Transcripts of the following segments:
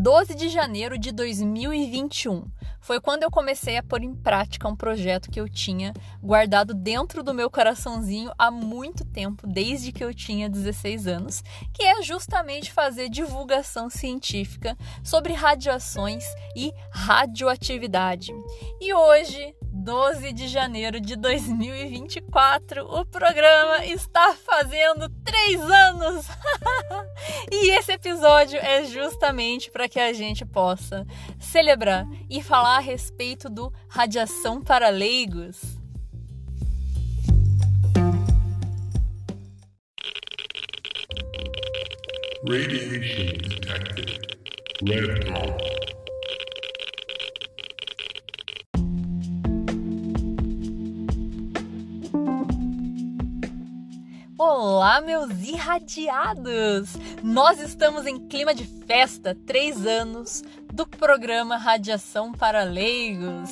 12 de janeiro de 2021. Foi quando eu comecei a pôr em prática um projeto que eu tinha guardado dentro do meu coraçãozinho há muito tempo, desde que eu tinha 16 anos, que é justamente fazer divulgação científica sobre radiações e radioatividade. E hoje 12 de janeiro de 2024, o programa está fazendo três anos! e esse episódio é justamente para que a gente possa celebrar e falar a respeito do radiação para leigos. Radiation detected. Red. Olá, meus irradiados! Nós estamos em clima de festa, três anos do programa Radiação para Leigos.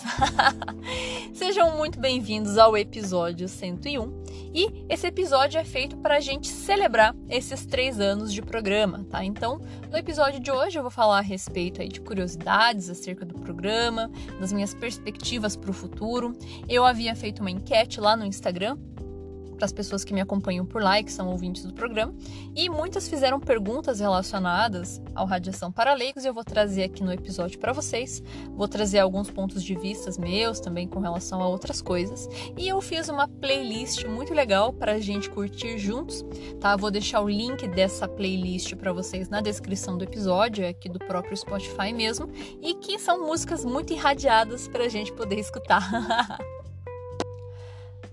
Sejam muito bem-vindos ao episódio 101 e esse episódio é feito para a gente celebrar esses três anos de programa, tá? Então, no episódio de hoje eu vou falar a respeito aí de curiosidades acerca do programa, das minhas perspectivas para o futuro. Eu havia feito uma enquete lá no Instagram para as pessoas que me acompanham por lá e que são ouvintes do programa. E muitas fizeram perguntas relacionadas ao radiação para leigos e eu vou trazer aqui no episódio para vocês. Vou trazer alguns pontos de vistas meus também com relação a outras coisas. E eu fiz uma playlist muito legal para a gente curtir juntos, tá? Vou deixar o link dessa playlist para vocês na descrição do episódio, é aqui do próprio Spotify mesmo, e que são músicas muito irradiadas para a gente poder escutar.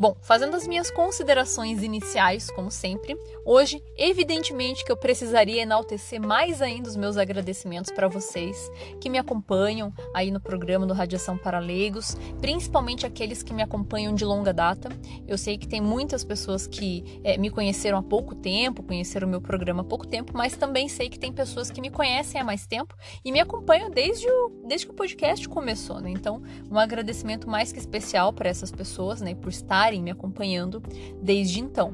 Bom, fazendo as minhas considerações iniciais, como sempre, hoje, evidentemente que eu precisaria enaltecer mais ainda os meus agradecimentos para vocês que me acompanham aí no programa do Radiação para Leigos, principalmente aqueles que me acompanham de longa data. Eu sei que tem muitas pessoas que é, me conheceram há pouco tempo, conheceram o meu programa há pouco tempo, mas também sei que tem pessoas que me conhecem há mais tempo e me acompanham desde, o, desde que o podcast começou, né? Então, um agradecimento mais que especial para essas pessoas, né, por estar me acompanhando desde então.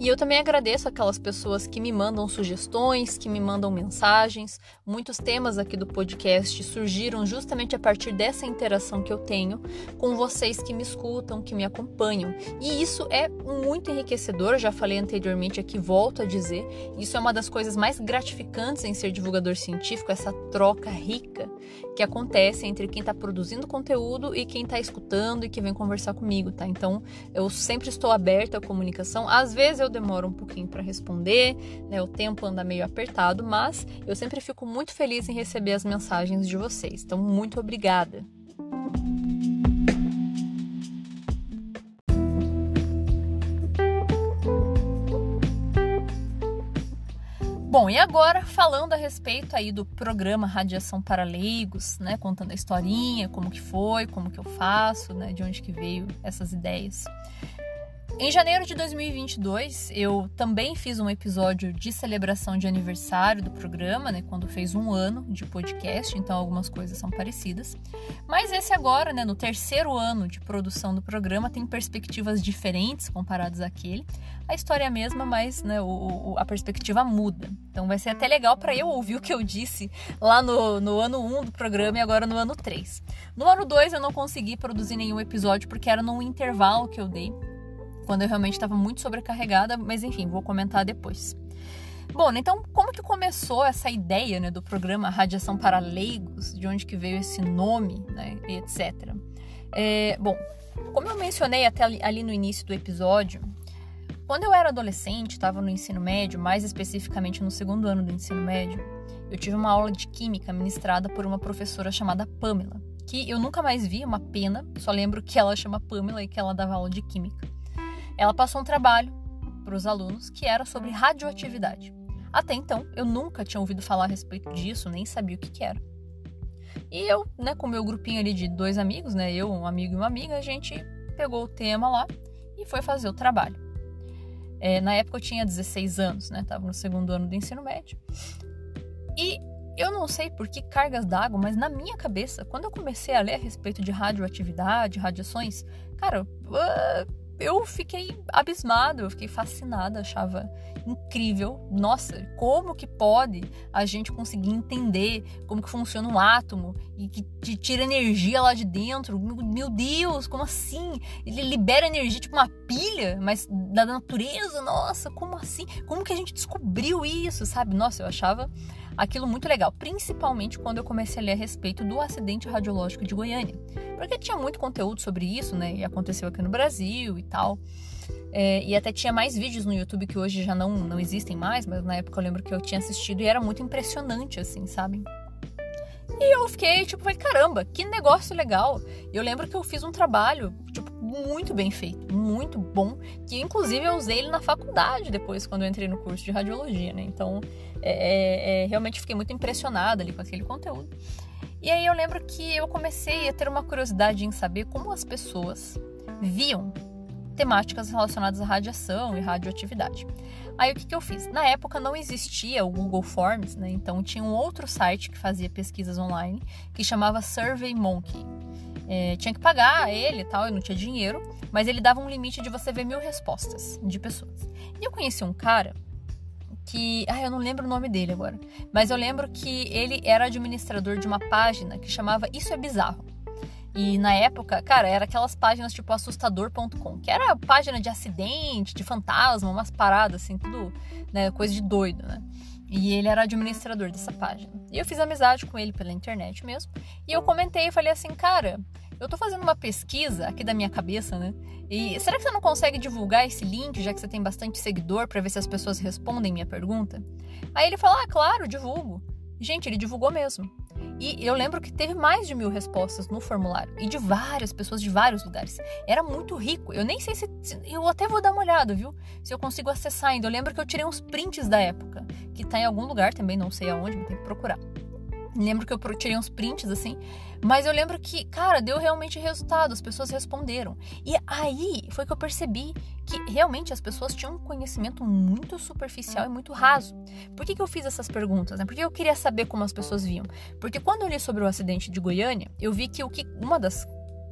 E eu também agradeço aquelas pessoas que me mandam sugestões, que me mandam mensagens. Muitos temas aqui do podcast surgiram justamente a partir dessa interação que eu tenho com vocês que me escutam, que me acompanham. E isso é muito enriquecedor, já falei anteriormente aqui, volto a dizer. Isso é uma das coisas mais gratificantes em ser divulgador científico, essa troca rica que acontece entre quem está produzindo conteúdo e quem está escutando e que vem conversar comigo, tá? Então, eu sempre estou aberta à comunicação. Às vezes eu demoro um pouquinho para responder, né? O tempo anda meio apertado, mas eu sempre fico muito feliz em receber as mensagens de vocês. Então, muito obrigada. Bom, e agora falando a respeito aí do programa Radiação para Leigos, né, contando a historinha, como que foi, como que eu faço, né, de onde que veio essas ideias. Em janeiro de 2022, eu também fiz um episódio de celebração de aniversário do programa, né, quando fez um ano de podcast, então algumas coisas são parecidas. Mas esse agora, né, no terceiro ano de produção do programa, tem perspectivas diferentes comparadas àquele. A história é a mesma, mas né, o, o, a perspectiva muda. Então vai ser até legal para eu ouvir o que eu disse lá no, no ano 1 do programa e agora no ano 3. No ano 2 eu não consegui produzir nenhum episódio porque era num intervalo que eu dei quando eu realmente estava muito sobrecarregada, mas enfim, vou comentar depois. Bom, então como que começou essa ideia né, do programa Radiação para Leigos, de onde que veio esse nome, né, e etc. É, bom, como eu mencionei até ali, ali no início do episódio, quando eu era adolescente, estava no ensino médio, mais especificamente no segundo ano do ensino médio, eu tive uma aula de química ministrada por uma professora chamada Pamela, que eu nunca mais vi, uma pena, só lembro que ela chama Pamela e que ela dava aula de química. Ela passou um trabalho para os alunos que era sobre radioatividade. Até então, eu nunca tinha ouvido falar a respeito disso, nem sabia o que, que era. E eu, né, com meu grupinho ali de dois amigos, né, eu, um amigo e uma amiga, a gente pegou o tema lá e foi fazer o trabalho. É, na época eu tinha 16 anos, né, tava no segundo ano do ensino médio. E eu não sei por que cargas d'água, mas na minha cabeça, quando eu comecei a ler a respeito de radioatividade, radiações, cara, uh, eu fiquei abismada, eu fiquei fascinada, achava incrível. Nossa, como que pode a gente conseguir entender como que funciona um átomo e que te tira energia lá de dentro? Meu Deus, como assim? Ele libera energia tipo uma pilha, mas da natureza? Nossa, como assim? Como que a gente descobriu isso, sabe? Nossa, eu achava aquilo muito legal, principalmente quando eu comecei a ler a respeito do acidente radiológico de Goiânia, porque tinha muito conteúdo sobre isso, né? E aconteceu aqui no Brasil e tal. É, e até tinha mais vídeos no YouTube que hoje já não, não existem mais, mas na época eu lembro que eu tinha assistido e era muito impressionante, assim, sabe? E eu fiquei, tipo, falei, caramba, que negócio legal. E eu lembro que eu fiz um trabalho, tipo, muito bem feito, muito bom, que inclusive eu usei ele na faculdade depois, quando eu entrei no curso de radiologia, né? Então, é, é, é realmente fiquei muito impressionada ali com aquele conteúdo. E aí eu lembro que eu comecei a ter uma curiosidade em saber como as pessoas viam temáticas relacionadas à radiação e radioatividade. Aí o que, que eu fiz? Na época não existia o Google Forms, né? Então tinha um outro site que fazia pesquisas online que chamava Survey Monkey. É, tinha que pagar ele e tal, eu não tinha dinheiro, mas ele dava um limite de você ver mil respostas de pessoas. E eu conheci um cara que. Ah, eu não lembro o nome dele agora. Mas eu lembro que ele era administrador de uma página que chamava Isso é Bizarro. E na época, cara, era aquelas páginas tipo assustador.com, que era página de acidente, de fantasma, umas paradas assim, tudo, né, coisa de doido, né? E ele era administrador dessa página. E eu fiz amizade com ele pela internet mesmo. E eu comentei e falei assim, cara, eu tô fazendo uma pesquisa aqui da minha cabeça, né? E será que você não consegue divulgar esse link, já que você tem bastante seguidor, para ver se as pessoas respondem minha pergunta? Aí ele falou, ah, claro, divulgo. Gente, ele divulgou mesmo. E eu lembro que teve mais de mil respostas no formulário. E de várias pessoas de vários lugares. Era muito rico. Eu nem sei se. Eu até vou dar uma olhada, viu? Se eu consigo acessar ainda. Eu lembro que eu tirei uns prints da época. Que tá em algum lugar também, não sei aonde, mas tem que procurar. Lembro que eu tirei uns prints assim, mas eu lembro que, cara, deu realmente resultado, as pessoas responderam. E aí foi que eu percebi que realmente as pessoas tinham um conhecimento muito superficial e muito raso. Por que, que eu fiz essas perguntas? Né? Porque eu queria saber como as pessoas viam. Porque quando eu li sobre o acidente de Goiânia, eu vi que o que uma das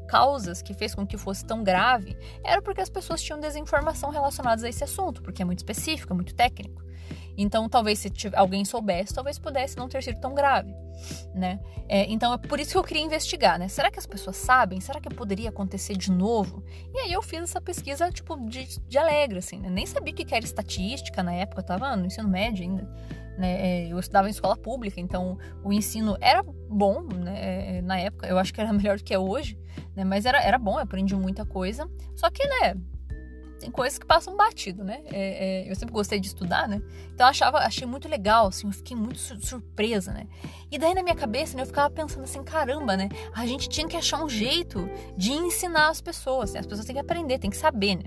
causas que fez com que fosse tão grave era porque as pessoas tinham desinformação relacionada a esse assunto, porque é muito específico, é muito técnico. Então, talvez se alguém soubesse, talvez pudesse não ter sido tão grave, né? É, então, é por isso que eu queria investigar, né? Será que as pessoas sabem? Será que poderia acontecer de novo? E aí eu fiz essa pesquisa, tipo, de, de alegre, assim, né? Nem sabia o que era estatística na época, eu tava no ensino médio ainda. Né? É, eu estudava em escola pública, então o ensino era bom né? É, na época, eu acho que era melhor do que é hoje, né? mas era, era bom, eu aprendi muita coisa. Só que, né, tem coisas que passam batido, né? É, é, eu sempre gostei de estudar, né? Então eu achava, achei muito legal, assim, eu fiquei muito surpresa, né? E daí na minha cabeça, né, eu ficava pensando assim, caramba, né? A gente tinha que achar um jeito de ensinar as pessoas, né? As pessoas têm que aprender, têm que saber, né?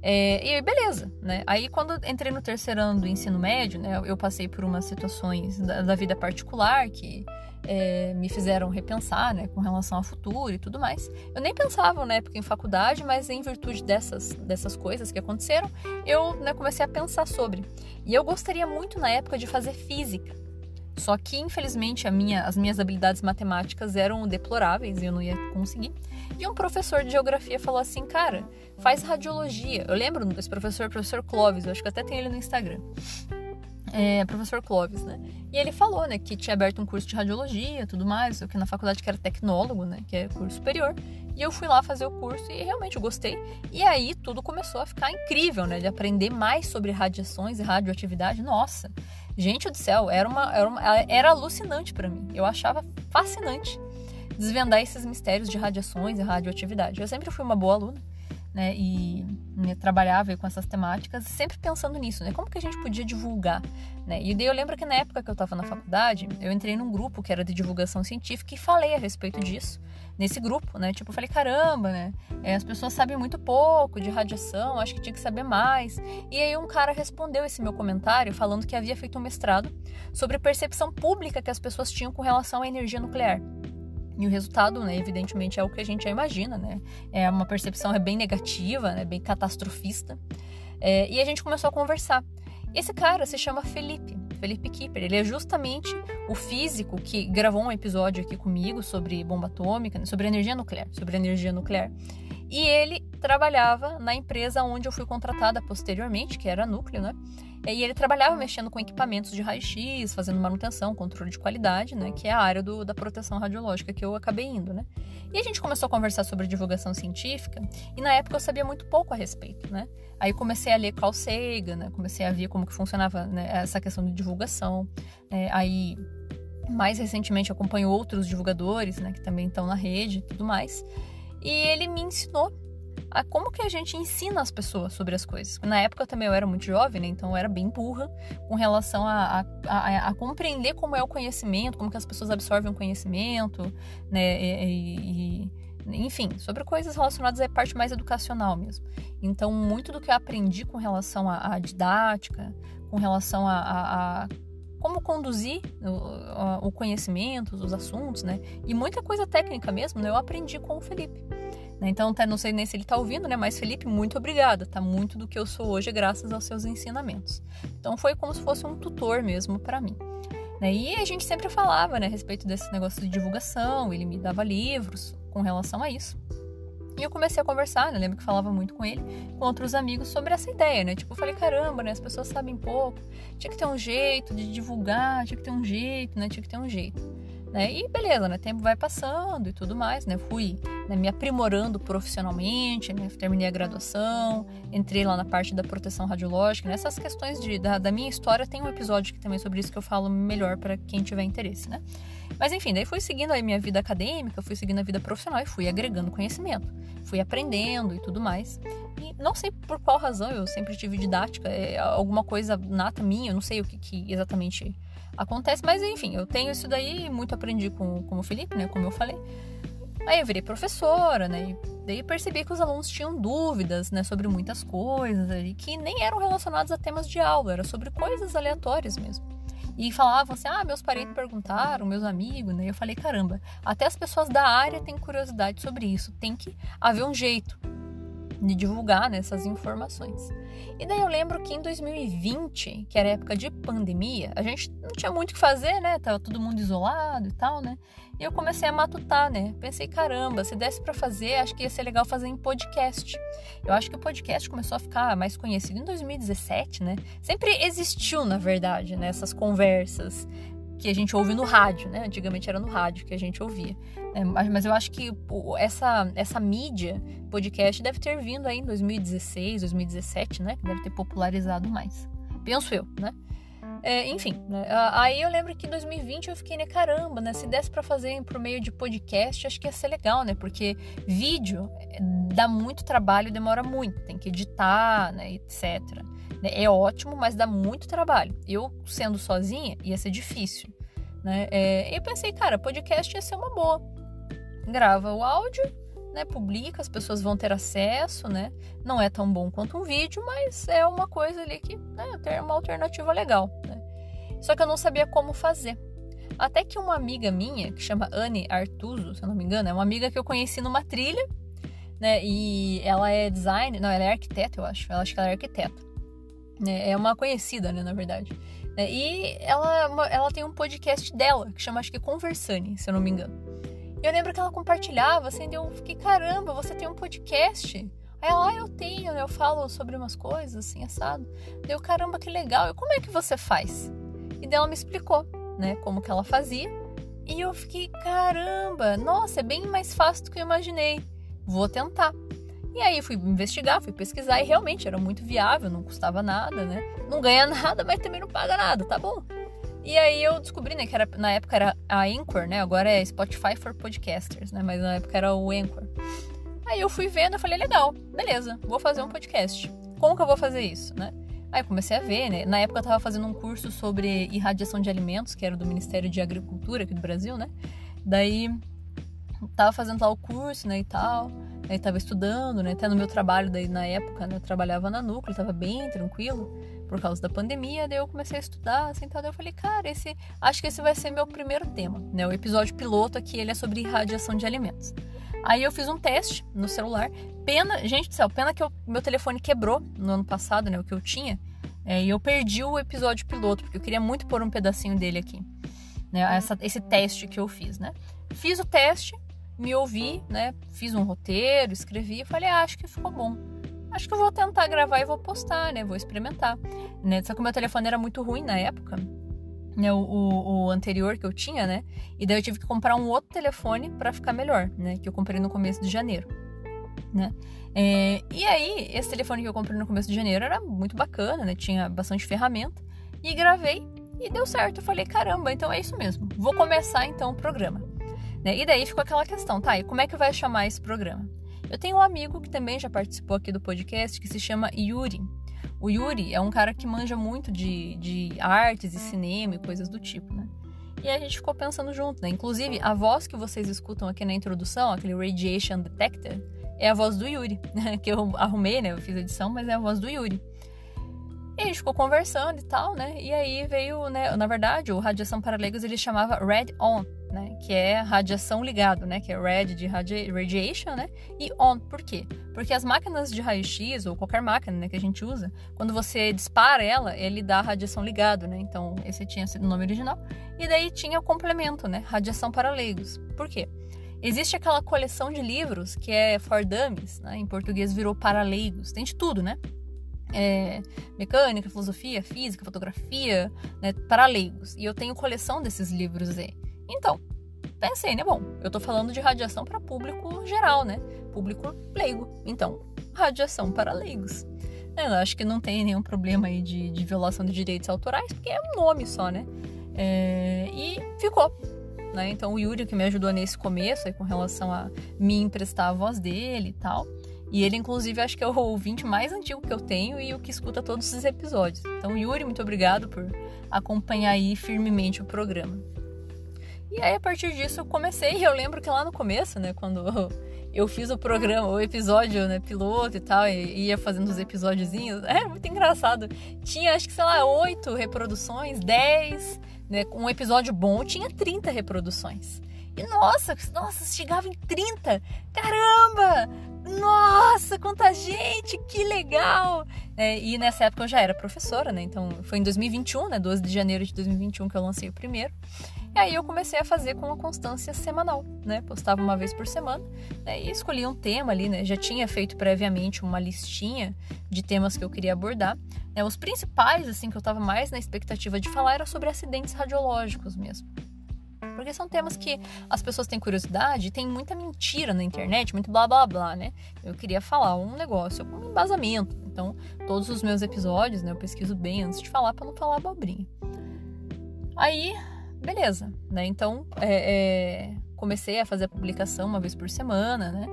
É, e aí, beleza, né? Aí, quando entrei no terceiro ano do ensino médio, né? Eu passei por umas situações da, da vida particular que é, me fizeram repensar, né? Com relação ao futuro e tudo mais. Eu nem pensava na época em faculdade, mas em virtude dessas, dessas coisas que aconteceram, eu né, comecei a pensar sobre. E eu gostaria muito na época de fazer física. Só que, infelizmente, minha, as minhas habilidades matemáticas eram deploráveis e eu não ia conseguir. E um professor de geografia falou assim: cara, faz radiologia. Eu lembro desse professor, professor Clóvis, eu acho que até tem ele no Instagram. É, professor Clóvis, né? E ele falou, né, que tinha aberto um curso de radiologia, tudo mais, o que na faculdade que era tecnólogo, né, que é curso superior. E eu fui lá fazer o curso e realmente eu gostei. E aí tudo começou a ficar incrível, né, de aprender mais sobre radiações e radioatividade. Nossa, Gente do céu, era, uma, era, uma, era alucinante para mim. Eu achava fascinante desvendar esses mistérios de radiações e radioatividade. Eu sempre fui uma boa aluna, né? E né, trabalhava com essas temáticas, sempre pensando nisso, né? Como que a gente podia divulgar, né? E daí eu lembro que na época que eu estava na faculdade, eu entrei num grupo que era de divulgação científica e falei a respeito disso nesse grupo, né? Tipo, eu falei, caramba, né? É, as pessoas sabem muito pouco de radiação, acho que tinha que saber mais. E aí um cara respondeu esse meu comentário falando que havia feito um mestrado sobre percepção pública que as pessoas tinham com relação à energia nuclear. E o resultado, né, evidentemente, é o que a gente já imagina, né? É uma percepção é bem negativa, né, bem catastrofista. É, e a gente começou a conversar. Esse cara se chama Felipe. Felipe Kipper. Ele é justamente o físico que gravou um episódio aqui comigo sobre bomba atômica, sobre energia nuclear, sobre energia nuclear. E ele trabalhava na empresa onde eu fui contratada posteriormente, que era a Núcleo, né? E ele trabalhava mexendo com equipamentos de raio-x, fazendo manutenção, controle de qualidade, né? Que é a área do, da proteção radiológica que eu acabei indo, né? E a gente começou a conversar sobre divulgação científica, e na época eu sabia muito pouco a respeito, né? Aí comecei a ler Carl Sagan, né? Comecei a ver como que funcionava né, essa questão de divulgação. É, aí, mais recentemente, acompanho outros divulgadores, né? Que também estão na rede e tudo mais. E ele me ensinou como que a gente ensina as pessoas sobre as coisas. Na época também eu era muito jovem, né? Então eu era bem burra com relação a, a, a, a, compreender como é o conhecimento, como que as pessoas absorvem o conhecimento, né? E, e, enfim, sobre coisas relacionadas à parte mais educacional mesmo. Então, muito do que eu aprendi com relação à, didática, com relação a, a como conduzir o, o, conhecimento, os assuntos, né? E muita coisa técnica mesmo, né? Eu aprendi com o Felipe. Né? Então, até não sei nem se ele está ouvindo, né? Mas Felipe, muito obrigada. Tá muito do que eu sou hoje graças aos seus ensinamentos. Então, foi como se fosse um tutor mesmo para mim. Né? E a gente sempre falava, né, a respeito desse negócio de divulgação. Ele me dava livros com relação a isso. E eu comecei a conversar, né? Lembro que falava muito com ele, com outros amigos sobre essa ideia, né? Tipo, eu falei, caramba, né? As pessoas sabem pouco, tinha que ter um jeito de divulgar, tinha que ter um jeito, né? Tinha que ter um jeito. Né? E beleza, né? Tempo vai passando e tudo mais, né? Fui né, me aprimorando profissionalmente, né? Terminei a graduação, entrei lá na parte da proteção radiológica. Nessas né? questões de, da, da, minha história, tem um episódio aqui também sobre isso que eu falo melhor para quem tiver interesse, né? Mas enfim, daí fui seguindo a minha vida acadêmica, fui seguindo a vida profissional e fui agregando conhecimento, fui aprendendo e tudo mais. E não sei por qual razão eu sempre tive didática, é alguma coisa nata minha, eu não sei o que, que exatamente acontece, mas enfim, eu tenho isso daí, muito aprendi com, com o Felipe, né, como eu falei. Aí eu virei professora, né, e daí percebi que os alunos tinham dúvidas, né, sobre muitas coisas ali, que nem eram relacionadas a temas de aula, era sobre coisas aleatórias mesmo. E falavam assim: ah, meus parentes perguntaram, meus amigos, né? Eu falei: caramba, até as pessoas da área têm curiosidade sobre isso, tem que haver um jeito de divulgar né, essas informações. E daí eu lembro que em 2020, que era época de pandemia, a gente não tinha muito o que fazer, né? Tava todo mundo isolado e tal, né? E eu comecei a matutar, né? Pensei, caramba, se desse para fazer, acho que ia ser legal fazer em podcast. Eu acho que o podcast começou a ficar mais conhecido em 2017, né? Sempre existiu, na verdade, né, essas conversas que a gente ouve no rádio, né? Antigamente era no rádio que a gente ouvia. É, mas eu acho que essa, essa mídia, podcast, deve ter vindo aí em 2016, 2017, né? Que deve ter popularizado mais. Penso eu, né? É, enfim, né? aí eu lembro que em 2020 eu fiquei, né, caramba, né? Se desse para fazer por meio de podcast, acho que ia ser legal, né? Porque vídeo é, dá muito trabalho, demora muito, tem que editar, né, etc. É ótimo, mas dá muito trabalho. Eu, sendo sozinha, ia ser difícil. Né? É, eu pensei, cara, podcast ia ser uma boa. Grava o áudio, né, publica, as pessoas vão ter acesso, né? Não é tão bom quanto um vídeo, mas é uma coisa ali que né, tem uma alternativa legal. Né? Só que eu não sabia como fazer. Até que uma amiga minha, que chama Anne Artuso, se eu não me engano, é uma amiga que eu conheci numa trilha, né? E ela é designer, não, ela é arquiteta, eu acho. Ela acho que ela é arquiteta. Né? É uma conhecida, né, na verdade. É, e ela, ela tem um podcast dela, que chama, acho que Conversane, se eu não me engano. E eu lembro que ela compartilhava, assim, eu fiquei, caramba, você tem um podcast? Aí ela, ah, eu tenho, né? eu falo sobre umas coisas, assim, assado. Deu, caramba, que legal. E como é que você faz? E daí ela me explicou, né, como que ela fazia. E eu fiquei, caramba, nossa, é bem mais fácil do que eu imaginei. Vou tentar. E aí fui investigar, fui pesquisar e realmente era muito viável, não custava nada, né? Não ganha nada, mas também não paga nada, tá bom? E aí eu descobri, né, que era, na época era a Anchor, né? Agora é Spotify for Podcasters, né? Mas na época era o Anchor. Aí eu fui vendo, eu falei, legal, beleza, vou fazer um podcast. Como que eu vou fazer isso, né? Aí comecei a ver, né? Na época eu tava fazendo um curso sobre irradiação de alimentos, que era do Ministério de Agricultura aqui do Brasil, né? Daí tava fazendo lá o curso, né, e tal. Aí tava estudando, né? Até no meu trabalho daí na época, né? Eu trabalhava na núcleo, tava bem tranquilo por causa da pandemia. Daí eu comecei a estudar, assim. Daí eu falei, cara, esse, acho que esse vai ser meu primeiro tema, né? O episódio piloto aqui, ele é sobre irradiação de alimentos. Aí eu fiz um teste no celular. Pena, gente do céu, pena que meu telefone quebrou no ano passado, né? O que eu tinha. É, e eu perdi o episódio piloto, porque eu queria muito pôr um pedacinho dele aqui. Né, essa, esse teste que eu fiz, né? Fiz o teste, me ouvi, né? Fiz um roteiro, escrevi e falei, ah, acho que ficou bom. Acho que eu vou tentar gravar e vou postar, né? Vou experimentar. Né? Só que o meu telefone era muito ruim na época. Né, o, o, o, anterior que eu tinha, né? E daí eu tive que comprar um outro telefone para ficar melhor, né? Que eu comprei no começo de janeiro, né? É, e aí, esse telefone que eu comprei no começo de janeiro era muito bacana, né? Tinha bastante ferramenta. E gravei e deu certo. Eu falei, caramba, então é isso mesmo. Vou começar então o programa. Né? E daí ficou aquela questão, tá? E como é que vai chamar esse programa? Eu tenho um amigo que também já participou aqui do podcast que se chama Yuri. O Yuri é um cara que manja muito de, de artes e cinema e coisas do tipo, né? E a gente ficou pensando junto, né? Inclusive, a voz que vocês escutam aqui na introdução, aquele Radiation Detector, é a voz do Yuri, que eu arrumei, né? Eu fiz a edição, mas é a voz do Yuri. E a gente ficou conversando e tal, né? E aí veio, né? Na verdade, o Radiação para Leigos ele chamava Red On, né? Que é radiação ligado, né? Que é red de radi radiation, né? E on, por quê? Porque as máquinas de raio-x, ou qualquer máquina né, que a gente usa, quando você dispara ela, ele dá radiação ligado, né? Então, esse tinha sido o nome original. E daí tinha o complemento, né? Radiação para leigos. Por quê? Existe aquela coleção de livros que é For Dummies, né? em português virou para leigos. Tem de tudo, né? É, mecânica, filosofia, física, fotografia, né, para leigos. E eu tenho coleção desses livros aí. Então, pensei, né? Bom, eu tô falando de radiação para público geral, né? Público leigo. Então, radiação para leigos. Eu acho que não tem nenhum problema aí de, de violação de direitos autorais, porque é um nome só, né? É, e ficou. Né? Então, o Yuri que me ajudou nesse começo, aí, com relação a me emprestar a voz dele e tal. E ele, inclusive, acho que é o ouvinte mais antigo que eu tenho e o que escuta todos os episódios. Então, Yuri, muito obrigado por acompanhar aí firmemente o programa. E aí, a partir disso, eu comecei. Eu lembro que lá no começo, né, quando eu fiz o programa, o episódio, né, piloto e tal, e ia fazendo os episódiozinhos, é muito engraçado. Tinha, acho que, sei lá, oito reproduções, dez, né, um episódio bom tinha 30 reproduções. E nossa, nossa, chegava em 30! Caramba! Nossa, quanta gente, que legal! É, e nessa época eu já era professora, né? Então foi em 2021, né? 12 de janeiro de 2021 que eu lancei o primeiro. E aí eu comecei a fazer com uma constância semanal, né? Postava uma vez por semana né? e escolhia um tema ali, né? Já tinha feito previamente uma listinha de temas que eu queria abordar. Né? Os principais, assim, que eu estava mais na expectativa de falar era sobre acidentes radiológicos mesmo. Porque são temas que as pessoas têm curiosidade, tem muita mentira na internet, muito blá blá blá, né? Eu queria falar um negócio com embasamento. Então, todos os meus episódios, né, eu pesquiso bem antes de falar para não falar abobrinha. Aí, beleza, né? Então, é, é, comecei a fazer a publicação uma vez por semana, né?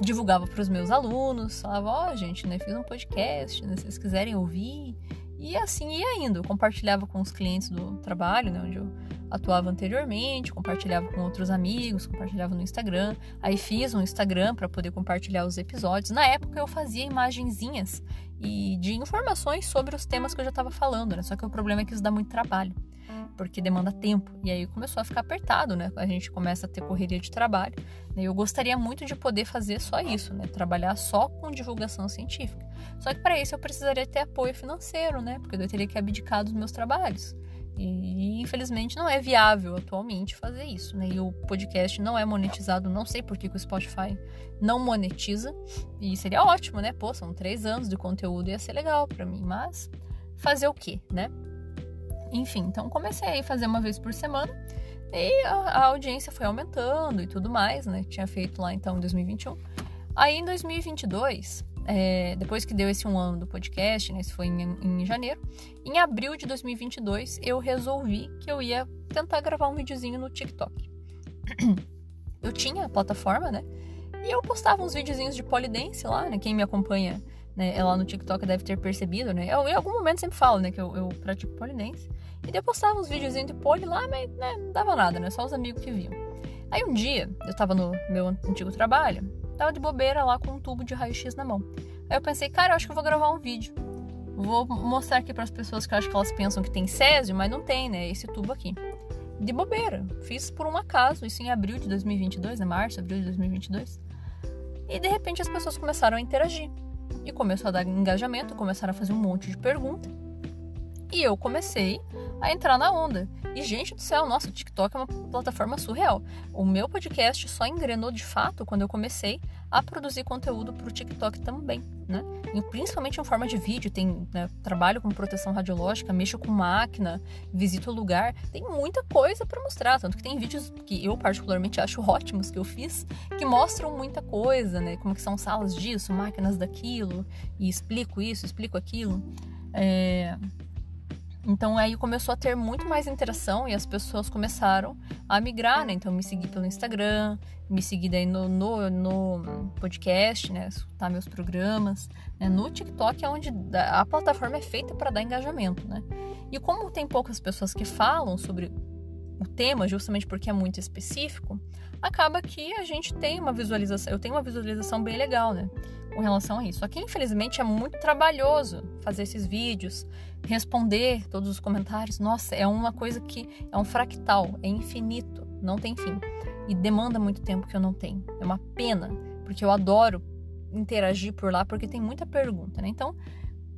Divulgava para os meus alunos, falava, ó, oh, gente, né, fiz um podcast, né, se vocês quiserem ouvir. E assim ia indo. Eu compartilhava com os clientes do trabalho, né, onde eu atuava anteriormente, compartilhava com outros amigos, compartilhava no Instagram. Aí fiz um Instagram para poder compartilhar os episódios. Na época eu fazia imagenzinhas e de informações sobre os temas que eu já estava falando, né? Só que o problema é que isso dá muito trabalho, porque demanda tempo. E aí começou a ficar apertado, né? A gente começa a ter correria de trabalho. Né? Eu gostaria muito de poder fazer só isso, né? Trabalhar só com divulgação científica. Só que para isso eu precisaria ter apoio financeiro, né? Porque eu teria que abdicar dos meus trabalhos. E infelizmente não é viável atualmente fazer isso, né? E o podcast não é monetizado, não sei por que, o Spotify não monetiza. E seria ótimo, né? Pô, são três anos de conteúdo, ia ser legal para mim, mas fazer o quê, né? Enfim, então comecei a fazer uma vez por semana e a, a audiência foi aumentando e tudo mais, né? Tinha feito lá então em 2021. Aí em 2022 é, depois que deu esse um ano do podcast, né, isso foi em, em, janeiro, em abril de 2022 eu resolvi que eu ia tentar gravar um videozinho no TikTok. Eu tinha a plataforma, né? E eu postava uns videozinhos de polidense lá, né? Quem me acompanha né, lá no TikTok deve ter percebido, né? Eu em algum momento sempre falo, né, que eu, eu pratico polidense. E daí eu postava uns videozinhos de poli lá, mas né, não dava nada, né? Só os amigos que viam. Aí um dia, eu tava no meu antigo trabalho, Tava de bobeira lá com um tubo de raio-x na mão. Aí eu pensei, cara, eu acho que eu vou gravar um vídeo. Vou mostrar aqui para as pessoas que eu acho que elas pensam que tem césio, mas não tem, né? Esse tubo aqui. De bobeira. Fiz por um acaso, isso em abril de 2022, né? Março, abril de 2022. E de repente as pessoas começaram a interagir. E começou a dar engajamento, começaram a fazer um monte de perguntas. E eu comecei a entrar na onda. E, gente do céu, nossa, o TikTok é uma plataforma surreal. O meu podcast só engrenou de fato quando eu comecei a produzir conteúdo para o TikTok também, né? E principalmente em forma de vídeo, tem né, trabalho com proteção radiológica, mexo com máquina, visito o lugar, tem muita coisa para mostrar, tanto que tem vídeos que eu particularmente acho ótimos que eu fiz, que mostram muita coisa, né? Como que são salas disso, máquinas daquilo, e explico isso, explico aquilo. É... Então aí começou a ter muito mais interação e as pessoas começaram a migrar, né? Então me segui pelo Instagram, me segui daí no, no, no podcast, né? Escutar meus programas. Né? No TikTok é onde a plataforma é feita para dar engajamento, né? E como tem poucas pessoas que falam sobre o tema, justamente porque é muito específico, acaba que a gente tem uma visualização, eu tenho uma visualização bem legal, né? Com relação a isso. Só que infelizmente é muito trabalhoso fazer esses vídeos, responder todos os comentários. Nossa, é uma coisa que é um fractal, é infinito, não tem fim. E demanda muito tempo que eu não tenho. É uma pena, porque eu adoro interagir por lá, porque tem muita pergunta, né? Então,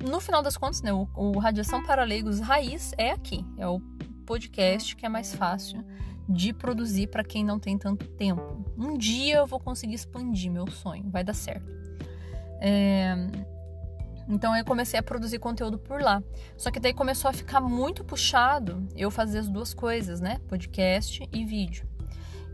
no final das contas, né, o, o Radiação para Leigos Raiz é aqui, é o podcast que é mais fácil de produzir para quem não tem tanto tempo. Um dia eu vou conseguir expandir meu sonho, vai dar certo. É... Então eu comecei a produzir conteúdo por lá. Só que daí começou a ficar muito puxado eu fazer as duas coisas, né? Podcast e vídeo.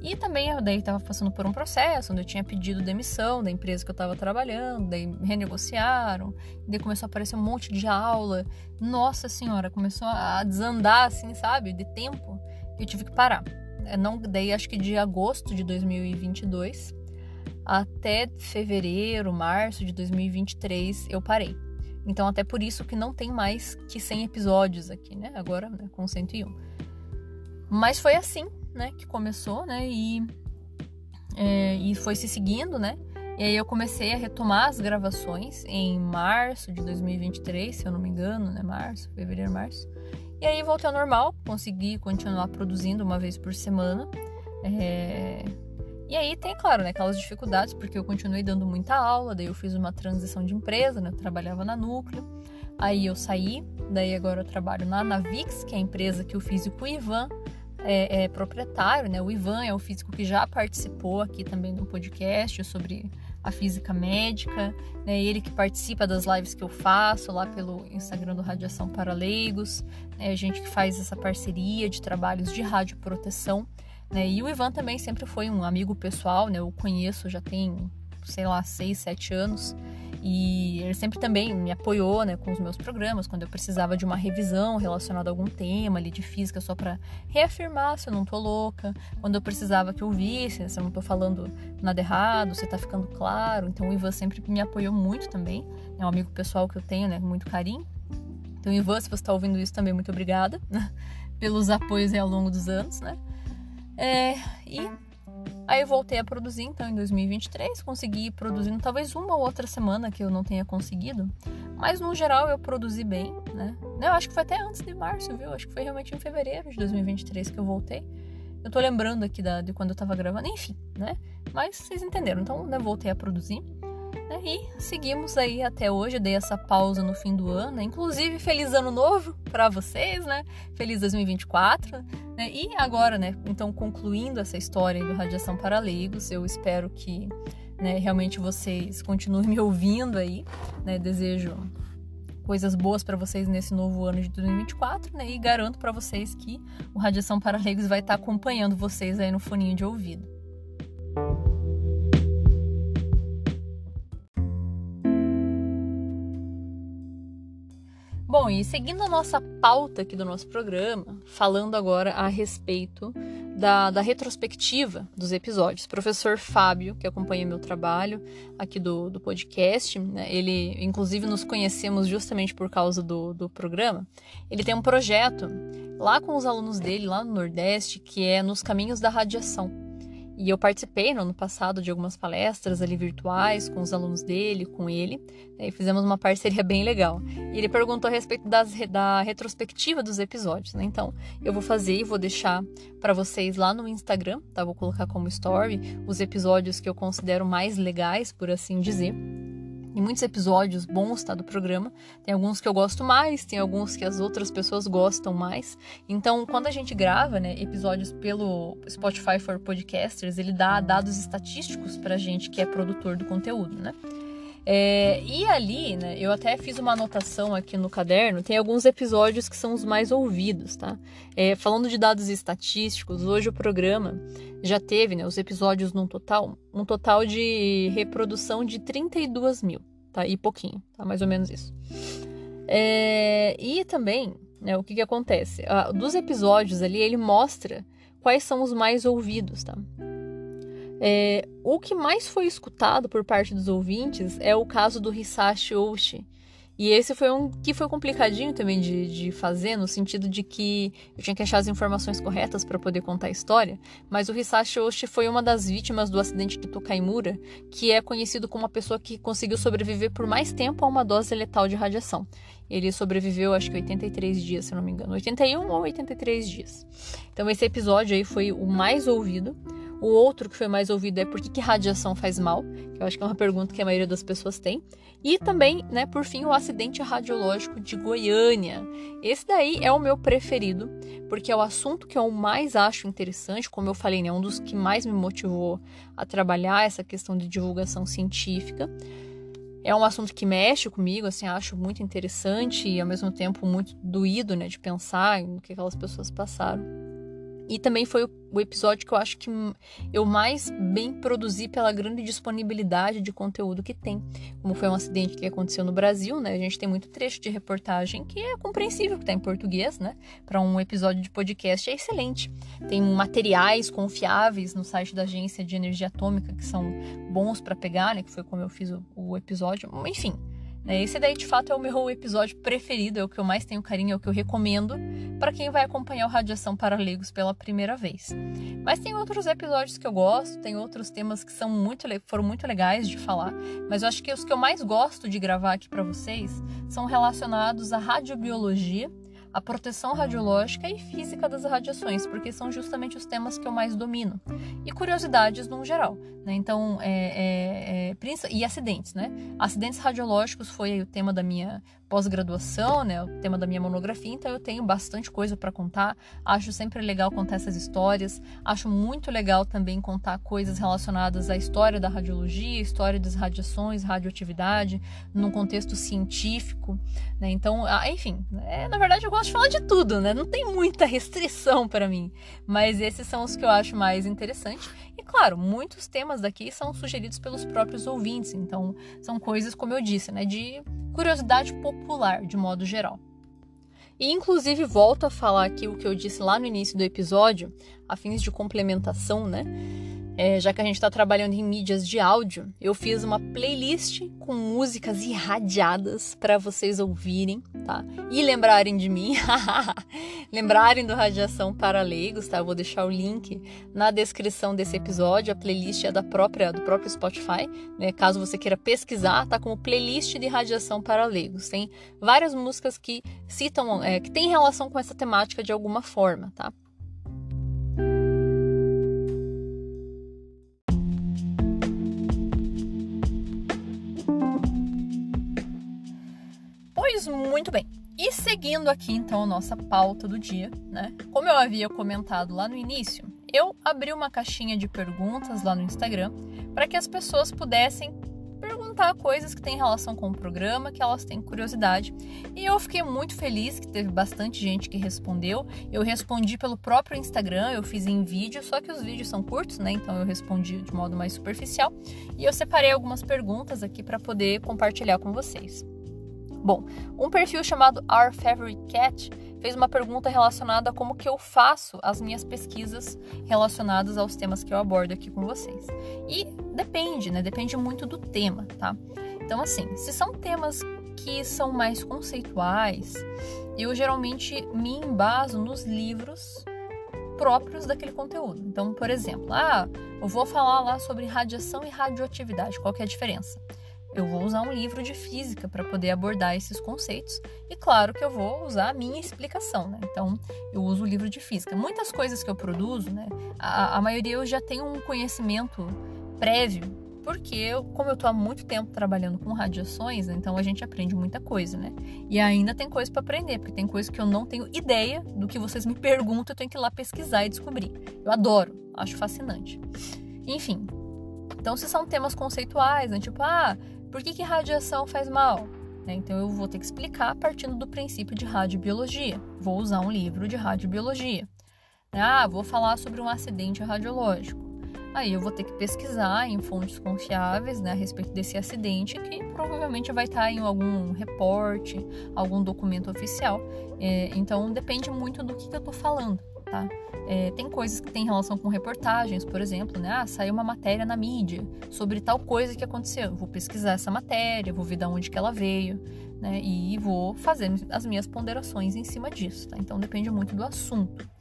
E também eu daí estava passando por um processo onde eu tinha pedido demissão da empresa que eu estava trabalhando, daí renegociaram, daí começou a aparecer um monte de aula. Nossa senhora, começou a desandar assim, sabe, de tempo. Eu tive que parar. É, não, daí acho que de agosto de 2022 até fevereiro, março de 2023 eu parei. Então até por isso que não tem mais que 100 episódios aqui, né? Agora, né, com 101. Mas foi assim, né, que começou, né? E é, e foi se seguindo, né? E aí eu comecei a retomar as gravações em março de 2023, se eu não me engano, né? Março, fevereiro, março. E aí voltei ao normal, consegui continuar produzindo uma vez por semana. É... E aí tem, claro, né, aquelas dificuldades, porque eu continuei dando muita aula, daí eu fiz uma transição de empresa, né? Eu trabalhava na Núcleo. Aí eu saí, daí agora eu trabalho na Navix, que é a empresa que o físico Ivan é, é, proprietário, né? O Ivan é o físico que já participou aqui também do podcast sobre a física médica, né? Ele que participa das lives que eu faço lá pelo Instagram do Radiação para Leigos, né? A gente que faz essa parceria de trabalhos de radioproteção, né? E o Ivan também sempre foi um amigo pessoal, né? Eu conheço já tem, sei lá, seis, sete anos. E ele sempre também me apoiou né, com os meus programas, quando eu precisava de uma revisão relacionada a algum tema ali de física, só para reafirmar se eu não tô louca, quando eu precisava que eu visse, se eu não tô falando nada errado, se tá ficando claro. Então o Ivan sempre me apoiou muito também, é um amigo pessoal que eu tenho, né, com muito carinho. Então, Ivan, se você está ouvindo isso também, muito obrigada né, pelos apoios ao longo dos anos, né? É, e Aí eu voltei a produzir, então, em 2023, consegui produzindo talvez uma ou outra semana que eu não tenha conseguido, mas no geral eu produzi bem, né? Eu acho que foi até antes de março, viu? Acho que foi realmente em fevereiro de 2023 que eu voltei. Eu tô lembrando aqui da, de quando eu tava gravando, enfim, né? Mas vocês entenderam, então né, voltei a produzir. Né? E seguimos aí até hoje, eu dei essa pausa no fim do ano, né? inclusive feliz ano novo para vocês, né? Feliz 2024, né? E agora, né? Então concluindo essa história do radiação para leigos, eu espero que, né, realmente vocês continuem me ouvindo aí, né? Desejo coisas boas para vocês nesse novo ano de 2024, né? E garanto para vocês que o Radiação para Leigos vai estar tá acompanhando vocês aí no foninho de ouvido. Bom, e seguindo a nossa pauta aqui do nosso programa, falando agora a respeito da, da retrospectiva dos episódios. O professor Fábio, que acompanha meu trabalho aqui do, do podcast, né, ele, inclusive, nos conhecemos justamente por causa do, do programa. Ele tem um projeto lá com os alunos dele, lá no Nordeste, que é Nos Caminhos da Radiação. E eu participei no ano passado de algumas palestras ali virtuais com os alunos dele, com ele, né, e fizemos uma parceria bem legal. E ele perguntou a respeito das, da retrospectiva dos episódios, né? Então, eu vou fazer e vou deixar para vocês lá no Instagram, tá? Vou colocar como story os episódios que eu considero mais legais, por assim dizer. E muitos episódios bons tá, do programa. Tem alguns que eu gosto mais, tem alguns que as outras pessoas gostam mais. Então, quando a gente grava né, episódios pelo Spotify for Podcasters, ele dá dados estatísticos pra gente que é produtor do conteúdo, né? É, e ali, né, eu até fiz uma anotação aqui no caderno, tem alguns episódios que são os mais ouvidos, tá? É, falando de dados estatísticos, hoje o programa já teve, né, os episódios num total, um total de reprodução de 32 mil, tá? E pouquinho, tá? Mais ou menos isso. É, e também, né, o que que acontece? Ah, dos episódios ali, ele mostra quais são os mais ouvidos, tá? É, o que mais foi escutado por parte dos ouvintes é o caso do Hisashi Oshi. E esse foi um que foi complicadinho também de, de fazer, no sentido de que eu tinha que achar as informações corretas para poder contar a história. Mas o Hisashi Oshi foi uma das vítimas do acidente de Tokaimura, que é conhecido como uma pessoa que conseguiu sobreviver por mais tempo a uma dose letal de radiação. Ele sobreviveu, acho que 83 dias, se não me engano, 81 ou 83 dias. Então esse episódio aí foi o mais ouvido. O outro que foi mais ouvido é por que, que radiação faz mal, que eu acho que é uma pergunta que a maioria das pessoas tem. E também, né, por fim, o acidente radiológico de Goiânia. Esse daí é o meu preferido, porque é o assunto que eu mais acho interessante, como eu falei, né, um dos que mais me motivou a trabalhar essa questão de divulgação científica. É um assunto que mexe comigo, assim, acho muito interessante e ao mesmo tempo muito doído, né, de pensar no que aquelas pessoas passaram. E também foi o episódio que eu acho que eu mais bem produzi pela grande disponibilidade de conteúdo que tem. Como foi um acidente que aconteceu no Brasil, né? A gente tem muito trecho de reportagem que é compreensível que tá em português, né? Para um episódio de podcast é excelente. Tem materiais confiáveis no site da Agência de Energia Atômica que são bons para pegar, né? Que foi como eu fiz o, o episódio. Enfim? Esse daí, de fato, é o meu episódio preferido, é o que eu mais tenho carinho, é o que eu recomendo para quem vai acompanhar o Radiação para Leigos pela primeira vez. Mas tem outros episódios que eu gosto, tem outros temas que são muito, foram muito legais de falar, mas eu acho que os que eu mais gosto de gravar aqui para vocês são relacionados à radiobiologia a proteção radiológica e física das radiações, porque são justamente os temas que eu mais domino. E curiosidades no geral. Né? Então, é, é, é, e acidentes, né? Acidentes radiológicos foi o tema da minha pós-graduação, né, o tema da minha monografia, então eu tenho bastante coisa para contar. Acho sempre legal contar essas histórias. Acho muito legal também contar coisas relacionadas à história da radiologia, história das radiações, radioatividade, num contexto científico, né? Então, enfim, é, na verdade eu gosto de falar de tudo, né? Não tem muita restrição para mim, mas esses são os que eu acho mais interessantes. Claro, muitos temas daqui são sugeridos pelos próprios ouvintes, então são coisas como eu disse, né, de curiosidade popular, de modo geral. E inclusive volto a falar aqui o que eu disse lá no início do episódio, a fins de complementação, né? É, já que a gente está trabalhando em mídias de áudio, eu fiz uma playlist com músicas irradiadas para vocês ouvirem, tá? E lembrarem de mim, lembrarem do Radiação para Leigos, tá? Eu vou deixar o link na descrição desse episódio. A playlist é da própria do próprio Spotify, né? Caso você queira pesquisar, tá como playlist de Radiação para Leigos. Tem várias músicas que citam, é, que têm relação com essa temática de alguma forma, tá? Muito bem. E seguindo aqui então a nossa pauta do dia, né? Como eu havia comentado lá no início, eu abri uma caixinha de perguntas lá no Instagram para que as pessoas pudessem perguntar coisas que têm relação com o programa, que elas têm curiosidade. E eu fiquei muito feliz que teve bastante gente que respondeu. Eu respondi pelo próprio Instagram, eu fiz em vídeo, só que os vídeos são curtos, né? Então eu respondi de modo mais superficial. E eu separei algumas perguntas aqui para poder compartilhar com vocês. Bom, um perfil chamado Our Favorite Cat fez uma pergunta relacionada a como que eu faço as minhas pesquisas relacionadas aos temas que eu abordo aqui com vocês. E depende, né? Depende muito do tema, tá? Então, assim, se são temas que são mais conceituais, eu geralmente me embaso nos livros próprios daquele conteúdo. Então, por exemplo, ah, eu vou falar lá sobre radiação e radioatividade, qual que é a diferença? Eu vou usar um livro de física para poder abordar esses conceitos e claro que eu vou usar a minha explicação, né? Então eu uso o livro de física. Muitas coisas que eu produzo, né? A, a maioria eu já tenho um conhecimento prévio porque eu, como eu tô há muito tempo trabalhando com radiações, então a gente aprende muita coisa, né? E ainda tem coisa para aprender, porque tem coisa que eu não tenho ideia do que vocês me perguntam, eu tenho que ir lá pesquisar e descobrir. Eu adoro, acho fascinante. Enfim, então se são temas conceituais, né? tipo, ah, por que, que radiação faz mal? Né? Então eu vou ter que explicar partindo do princípio de radiobiologia. Vou usar um livro de radiobiologia. Ah, vou falar sobre um acidente radiológico. Aí eu vou ter que pesquisar em fontes confiáveis né, a respeito desse acidente, que provavelmente vai estar em algum reporte, algum documento oficial. É, então depende muito do que eu estou falando. Tá? É, tem coisas que têm relação com reportagens, por exemplo, né? Ah, saiu uma matéria na mídia sobre tal coisa que aconteceu. vou pesquisar essa matéria, vou ver de onde que ela veio, né? E vou fazer as minhas ponderações em cima disso, tá? Então depende muito do assunto.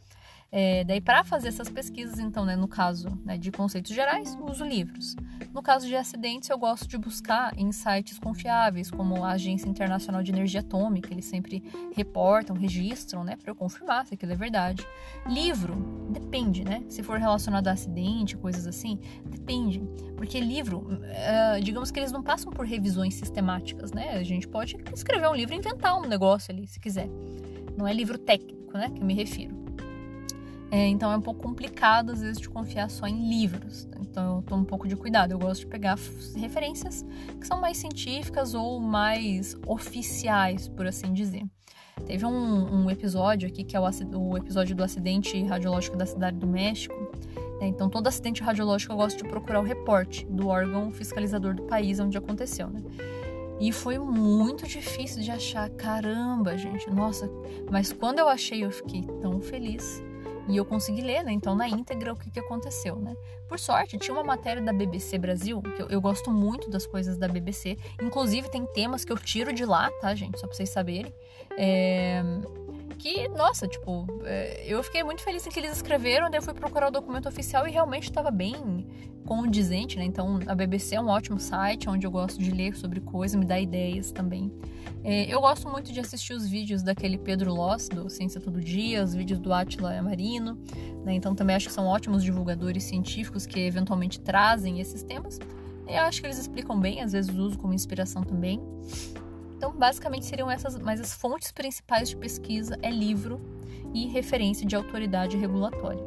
É, daí, para fazer essas pesquisas, então, né, no caso né, de conceitos gerais, uso livros. No caso de acidentes, eu gosto de buscar em sites confiáveis, como a Agência Internacional de Energia Atômica, eles sempre reportam, registram, né, para eu confirmar se aquilo é verdade. Livro, depende, né? Se for relacionado a acidente, coisas assim, depende. Porque livro, uh, digamos que eles não passam por revisões sistemáticas, né? A gente pode escrever um livro e inventar um negócio ali, se quiser. Não é livro técnico, né, que eu me refiro. É, então é um pouco complicado às vezes de confiar só em livros. Então eu tomo um pouco de cuidado. Eu gosto de pegar referências que são mais científicas ou mais oficiais, por assim dizer. Teve um, um episódio aqui que é o, o, episódio do acidente radiológico da cidade do México. Né? Então todo acidente radiológico eu gosto de procurar o reporte do órgão fiscalizador do país onde aconteceu, né? E foi muito difícil de achar. Caramba, gente, nossa. Mas quando eu achei, eu fiquei tão feliz e eu consegui ler, né? Então, na íntegra, o que, que aconteceu, né? Por sorte, tinha uma matéria da BBC Brasil, que eu, eu, gosto muito das coisas da BBC. Inclusive, tem temas que eu tiro de lá, tá, gente? Só pra vocês saberem. É... Que, nossa, tipo, é... eu fiquei muito feliz em que eles escreveram, daí eu fui procurar o documento oficial e realmente estava bem condizente, né? Então, a BBC é um ótimo site onde eu gosto de ler sobre coisas, me dá ideias também. É, eu gosto muito de assistir os vídeos daquele Pedro Loss, do Ciência Todo Dia, os vídeos do Atila Marino, né? Então também acho que são ótimos divulgadores científicos que eventualmente trazem esses temas. Eu acho que eles explicam bem, às vezes uso como inspiração também. Então, basicamente seriam essas, mas as fontes principais de pesquisa é livro e referência de autoridade regulatória.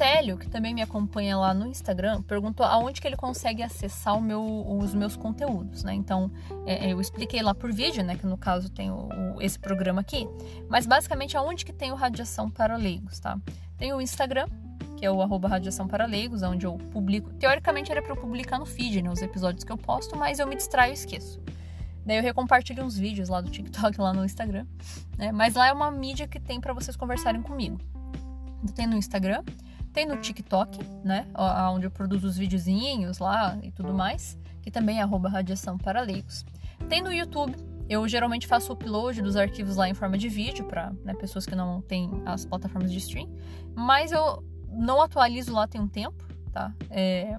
Célio, que também me acompanha lá no Instagram, perguntou aonde que ele consegue acessar meu, os meus conteúdos, né? Então, é, é, eu expliquei lá por vídeo, né? Que no caso tem o, o, esse programa aqui. Mas, basicamente, aonde que tem o Radiação para Leigos, tá? Tem o Instagram, que é o arroba Radiação para Leigos, onde eu publico... Teoricamente, era para eu publicar no feed, né? Os episódios que eu posto, mas eu me distraio e esqueço. Daí eu recompartilho uns vídeos lá do TikTok, lá no Instagram, né? Mas lá é uma mídia que tem para vocês conversarem comigo. Então, tem no Instagram... Tem no TikTok, né? Onde eu produzo os videozinhos lá e tudo mais, que também é arroba radiação para leigos. Tem no YouTube. Eu geralmente faço o upload dos arquivos lá em forma de vídeo para né, pessoas que não têm as plataformas de stream. Mas eu não atualizo lá tem um tempo, tá? É,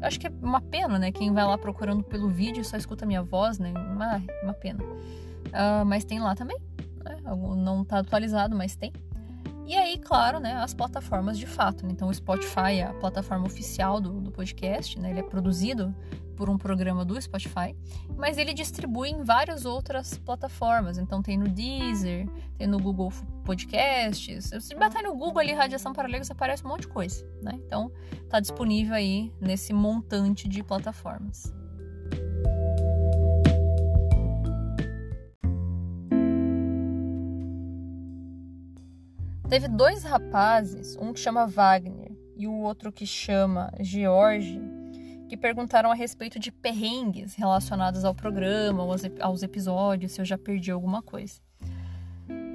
eu acho que é uma pena, né? Quem vai lá procurando pelo vídeo só escuta minha voz, né? Uma, uma pena. Uh, mas tem lá também. Né? Não tá atualizado, mas tem. E aí, claro, né, as plataformas de fato. Né? Então, o Spotify é a plataforma oficial do, do podcast, né? Ele é produzido por um programa do Spotify, mas ele distribui em várias outras plataformas. Então, tem no Deezer, tem no Google Podcasts. Se bater no Google ali, Radiação Paralelos, aparece um monte de coisa, né? Então, tá disponível aí nesse montante de plataformas. Teve dois rapazes, um que chama Wagner e o outro que chama George, que perguntaram a respeito de perrengues relacionados ao programa, aos, episódios, se eu já perdi alguma coisa.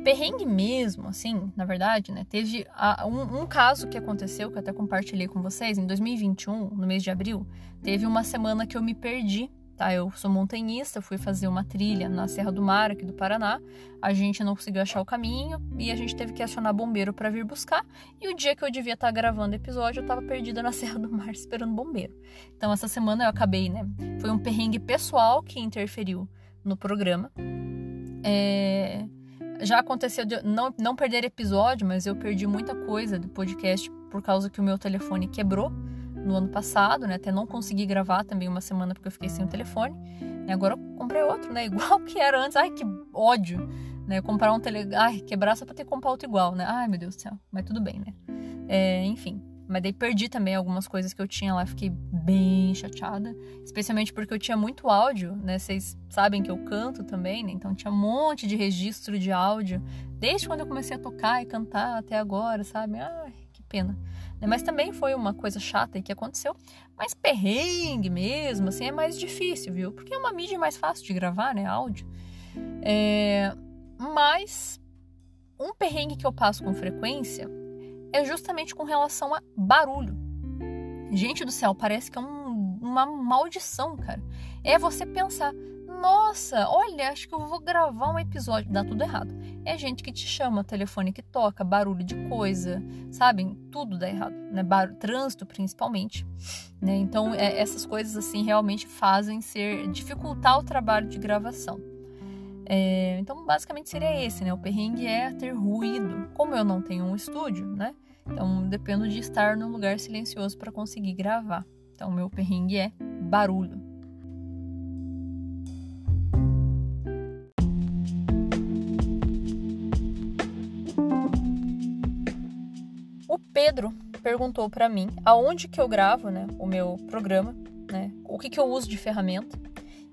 Perrengue mesmo, assim, na verdade, né? Teve um, um, caso que aconteceu, que eu até compartilhei com vocês, em 2021, no mês de abril, teve uma semana que eu me perdi tá? Eu sou montanhista, fui fazer uma trilha na Serra do Mar, aqui do Paraná. A gente não conseguiu achar o caminho e a gente teve que acionar bombeiro para vir buscar. E o dia que eu devia estar tá gravando episódio, eu estava perdida na Serra do Mar esperando bombeiro. Então essa semana eu acabei, né? Foi um perrengue pessoal que interferiu no programa. É, já aconteceu de não, não perder episódio, mas eu perdi muita coisa do podcast por causa que o meu telefone quebrou no ano passado, né? Até não consegui gravar também uma semana porque eu fiquei sem o telefone. E agora eu comprei outro, né? Igual que era antes. Ai, que ódio, né? Comprar um telefone. Ai, quebrar só pra ter que comprar outro igual, né? Ai, meu Deus do céu. Mas tudo bem, né? É, enfim. Mas daí perdi também algumas coisas que eu tinha lá, fiquei bem chateada. Especialmente porque eu tinha muito áudio, né? Vocês sabem que eu canto também, né? Então tinha um monte de registro de áudio. Desde quando eu comecei a tocar e cantar até agora, sabe? Ai, que pena. Né? Mas também foi uma coisa chata que aconteceu. Mas perrengue mesmo, assim, é mais difícil, viu? Porque é uma mídia mais fácil de gravar, né? Áudio. É... Mas um perrengue que eu passo com frequência é justamente com relação a barulho. Gente do céu, parece que é um, uma maldição, cara. É você pensar, nossa, olha, acho que eu vou gravar um episódio. Dá tudo errado. É gente que te chama, telefone que toca, barulho de coisa, sabem? Tudo dá errado, né? Bar... Trânsito, principalmente. Né? Então, é, essas coisas, assim, realmente fazem ser... dificultar o trabalho de gravação. É, então, basicamente seria esse, né? O perrengue é ter ruído. Como eu não tenho um estúdio, né? Então, dependo de estar num lugar silencioso para conseguir gravar. Então, meu perrengue é barulho. O Pedro perguntou para mim aonde que eu gravo, né, o meu programa, né, o que que eu uso de ferramenta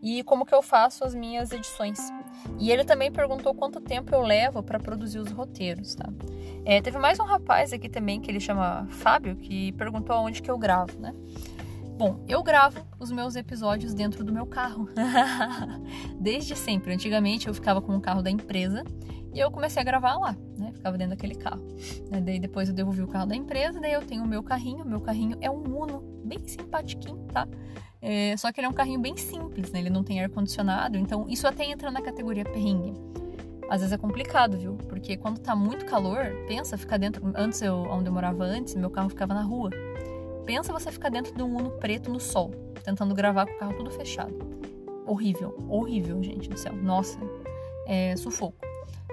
e como que eu faço as minhas edições. E ele também perguntou quanto tempo eu levo para produzir os roteiros, tá? É, teve mais um rapaz aqui também que ele chama Fábio que perguntou aonde que eu gravo, né? Bom, eu gravo os meus episódios dentro do meu carro. Desde sempre. Antigamente eu ficava com o carro da empresa e eu comecei a gravar lá? Ficava dentro daquele carro. Daí depois eu devolvi o carro da empresa, daí eu tenho o meu carrinho. Meu carrinho é um Uno, bem simpatiquinho, tá? É, só que ele é um carrinho bem simples, né? Ele não tem ar-condicionado, então isso até entra na categoria perrengue. Às vezes é complicado, viu? Porque quando tá muito calor, pensa ficar dentro. Antes, eu, onde eu morava antes, meu carro ficava na rua. Pensa você ficar dentro de um Uno preto no sol, tentando gravar com o carro tudo fechado. Horrível, horrível, gente do céu. Nossa, é sufoco.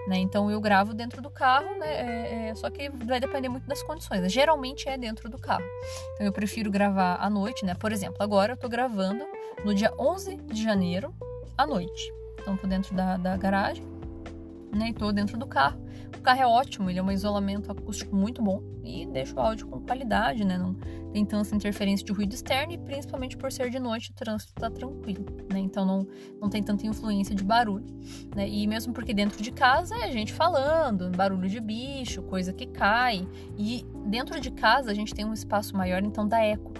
Né? Então eu gravo dentro do carro, né? É, é, só que vai depender muito das condições. Né? Geralmente é dentro do carro. Então eu prefiro gravar à noite, né? Por exemplo, agora eu tô gravando no dia 11 de janeiro à noite. Então tô dentro da, da garagem, né? E tô dentro do carro. O carro é ótimo, ele é um isolamento acústico muito bom e deixa o áudio com qualidade, né? Não tem tanta interferência de ruído externo e principalmente por ser de noite o trânsito tá tranquilo, né? Então não, não tem tanta influência de barulho, né? E mesmo porque dentro de casa é gente falando, barulho de bicho, coisa que cai. E dentro de casa a gente tem um espaço maior, então dá eco.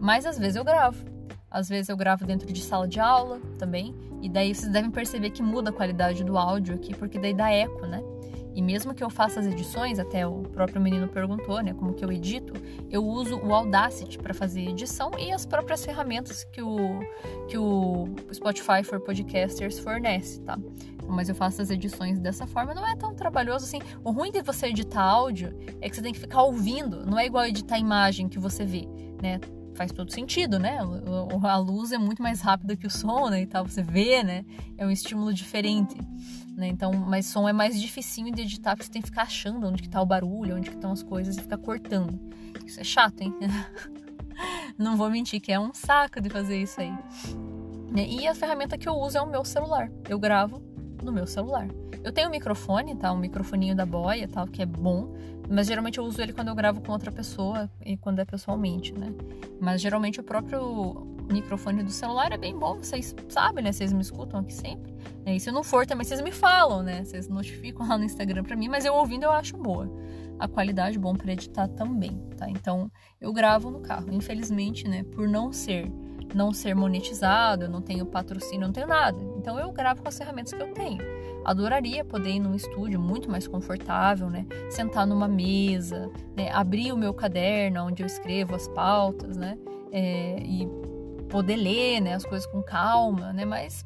Mas às vezes eu gravo. Às vezes eu gravo dentro de sala de aula também. E daí vocês devem perceber que muda a qualidade do áudio aqui, porque daí dá eco, né? E mesmo que eu faça as edições, até o próprio menino perguntou, né, como que eu edito, eu uso o Audacity para fazer edição e as próprias ferramentas que o que o Spotify for Podcasters fornece, tá? Mas eu faço as edições dessa forma, não é tão trabalhoso assim. O ruim de você editar áudio é que você tem que ficar ouvindo, não é igual editar imagem que você vê, né? Faz todo sentido, né? A luz é muito mais rápida que o som, né? E tal, você vê, né? É um estímulo diferente. Né? Então, mas som é mais dificinho de editar porque você tem que ficar achando onde que tá o barulho, onde que estão as coisas e ficar cortando. Isso é chato, hein? Não vou mentir que é um saco de fazer isso aí. E a ferramenta que eu uso é o meu celular. Eu gravo no meu celular. Eu tenho um microfone, tá? Um microfoninho da boia, tal, que é bom, mas geralmente eu uso ele quando eu gravo com outra pessoa e quando é pessoalmente, né? Mas geralmente o próprio microfone do celular é bem bom, vocês sabem, né? Vocês me escutam aqui sempre. E se não for também, vocês me falam, né? Vocês notificam lá no Instagram pra mim, mas eu ouvindo eu acho boa. A qualidade bom para editar também, tá? Então, eu gravo no carro. Infelizmente, né, por não ser não ser monetizado, eu não tenho patrocínio, não tenho nada. Então eu gravo com as ferramentas que eu tenho. Adoraria poder ir num estúdio muito mais confortável, né? Sentar numa mesa, né? abrir o meu caderno onde eu escrevo as pautas, né? É, e poder ler, né? As coisas com calma, né? Mas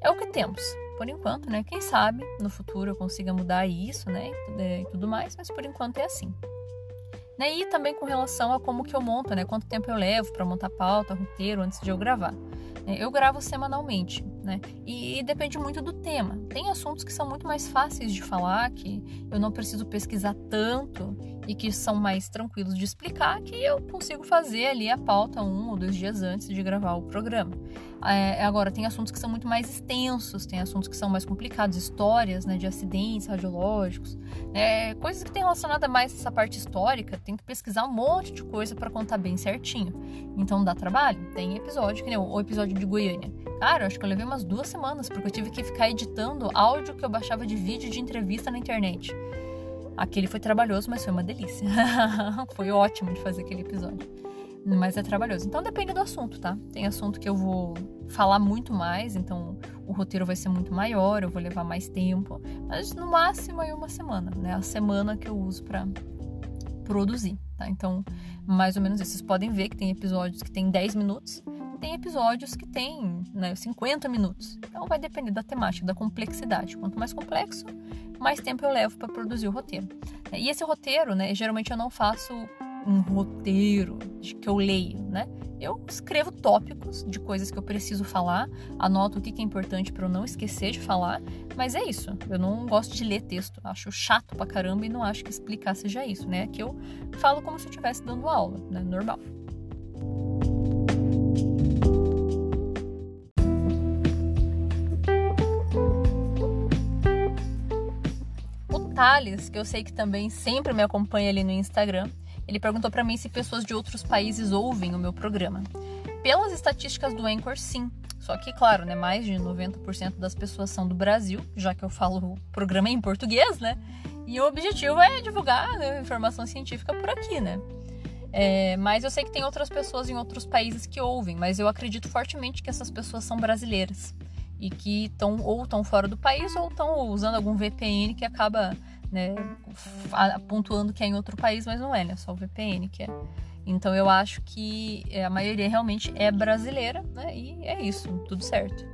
é o que temos por enquanto, né? Quem sabe no futuro eu consiga mudar isso, né? E tudo mais, mas por enquanto é assim. Né? E também com relação a como que eu monto, né? Quanto tempo eu levo para montar pauta, roteiro antes de eu gravar. É, eu gravo semanalmente. né? E, e, depende muito do tema. Tem assuntos que são muito mais fáceis de falar, que eu não preciso pesquisar tanto e que são mais tranquilos de explicar, que eu consigo fazer ali a pauta um ou dois dias antes de gravar o programa. É, agora, tem assuntos que são muito mais extensos, tem assuntos que são mais complicados, histórias né, de acidentes radiológicos, é, coisas que tem relacionada mais essa parte histórica, tem que pesquisar um monte de coisa para contar bem certinho. Então dá trabalho. Tem episódio, que nem o episódio de Goiânia. Cara, acho que eu levei umas duas semanas, porque eu tive que ficar editando áudio que eu baixava de vídeo de entrevista na internet. Aquele foi trabalhoso, mas foi uma delícia. foi ótimo de fazer aquele episódio. Mas é trabalhoso. Então depende do assunto, tá? Tem assunto que eu vou falar muito mais, então o roteiro vai ser muito maior, eu vou levar mais tempo. Mas no máximo aí uma semana, né? A semana que eu uso para produzir, tá? Então, mais ou menos isso. Vocês podem ver que tem episódios que tem 10 minutos, tem episódios que tem né, 50 minutos. Então vai depender da temática, da complexidade. Quanto mais complexo, mais tempo eu levo para produzir o roteiro. E esse roteiro, né, geralmente eu não faço um roteiro que eu leio, né? Eu escrevo tópicos de coisas que eu preciso falar, anoto o que é importante para eu não esquecer de falar, mas é isso. Eu não gosto de ler texto, acho chato pra caramba e não acho que explicar seja isso, né? Que eu falo como se eu estivesse dando aula, né? Normal. Thales, que eu sei que também sempre me acompanha ali no Instagram, ele perguntou para mim se pessoas de outros países ouvem o meu programa. Pelas estatísticas do Anchor, sim. Só que, claro, né, mais de 90% das pessoas são do Brasil, já que eu falo o programa em português, né? E o objetivo é divulgar né, informação científica por aqui, né? É, mas eu sei que tem outras pessoas em outros países que ouvem, mas eu acredito fortemente que essas pessoas são brasileiras e que estão ou estão fora do país ou estão usando algum VPN que acaba né, que é em outro país, mas não é, né? Só o VPN que é. Então eu acho que é, a maioria realmente é brasileira, né? E é isso, tudo certo.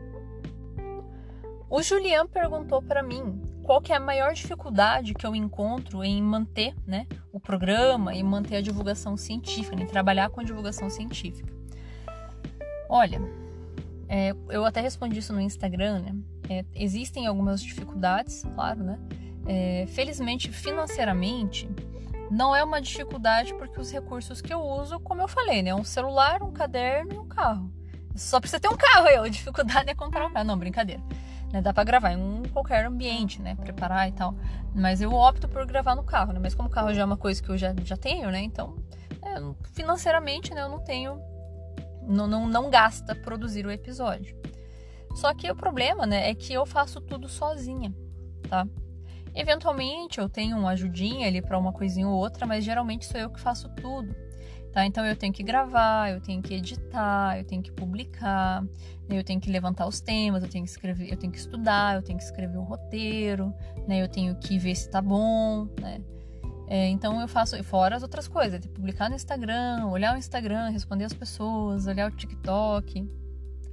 O Julian perguntou para mim qual que é a maior dificuldade que eu encontro em manter, né, o programa e manter a divulgação científica, em trabalhar com a divulgação científica. Olha, é, eu até respondi isso no Instagram, né? É, existem algumas dificuldades, claro, né? É, felizmente, financeiramente, não é uma dificuldade porque os recursos que eu uso, como eu falei, né? Um celular, um caderno e um carro. Só precisa ter um carro aí, a dificuldade é comprar um carro. Não, brincadeira. Né? Dá para gravar em um qualquer ambiente, né? Preparar e tal. Mas eu opto por gravar no carro, né? Mas como o carro já é uma coisa que eu já, já tenho, né? Então, é, financeiramente, né? Eu não tenho... Não, não, não gasta produzir o episódio. Só que o problema, né? É que eu faço tudo sozinha, tá? Eventualmente eu tenho uma ajudinha ali para uma coisinha ou outra, mas geralmente sou eu que faço tudo. Tá? Então eu tenho que gravar, eu tenho que editar, eu tenho que publicar, eu tenho que levantar os temas, eu tenho que escrever, eu tenho que estudar, eu tenho que escrever o um roteiro, né? Eu tenho que ver se tá bom, né? É, então eu faço fora as outras coisas, publicar no Instagram, olhar o Instagram, responder as pessoas, olhar o TikTok,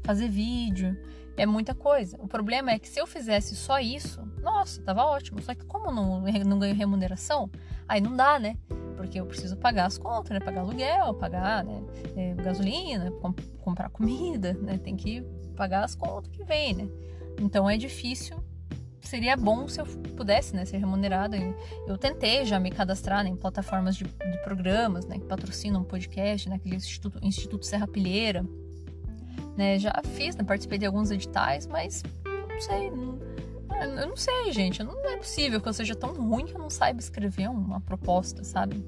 fazer vídeo é muita coisa. O problema é que se eu fizesse só isso, nossa, tava ótimo. Só que como não, não ganho remuneração, aí não dá, né? Porque eu preciso pagar as contas, né? Pagar aluguel, pagar né? É, gasolina, comp comprar comida, né? Tem que pagar as contas que vem, né? Então é difícil. Seria bom se eu pudesse né, ser remunerado. Eu tentei já me cadastrar né, em plataformas de, de programas né, que patrocinam podcast, naquele né, Instituto, Instituto Serra Pilheira né? Já fiz, né? participei de alguns editais, mas não sei, não, eu não sei, gente. Não é possível que eu seja tão ruim que eu não saiba escrever uma proposta, sabe?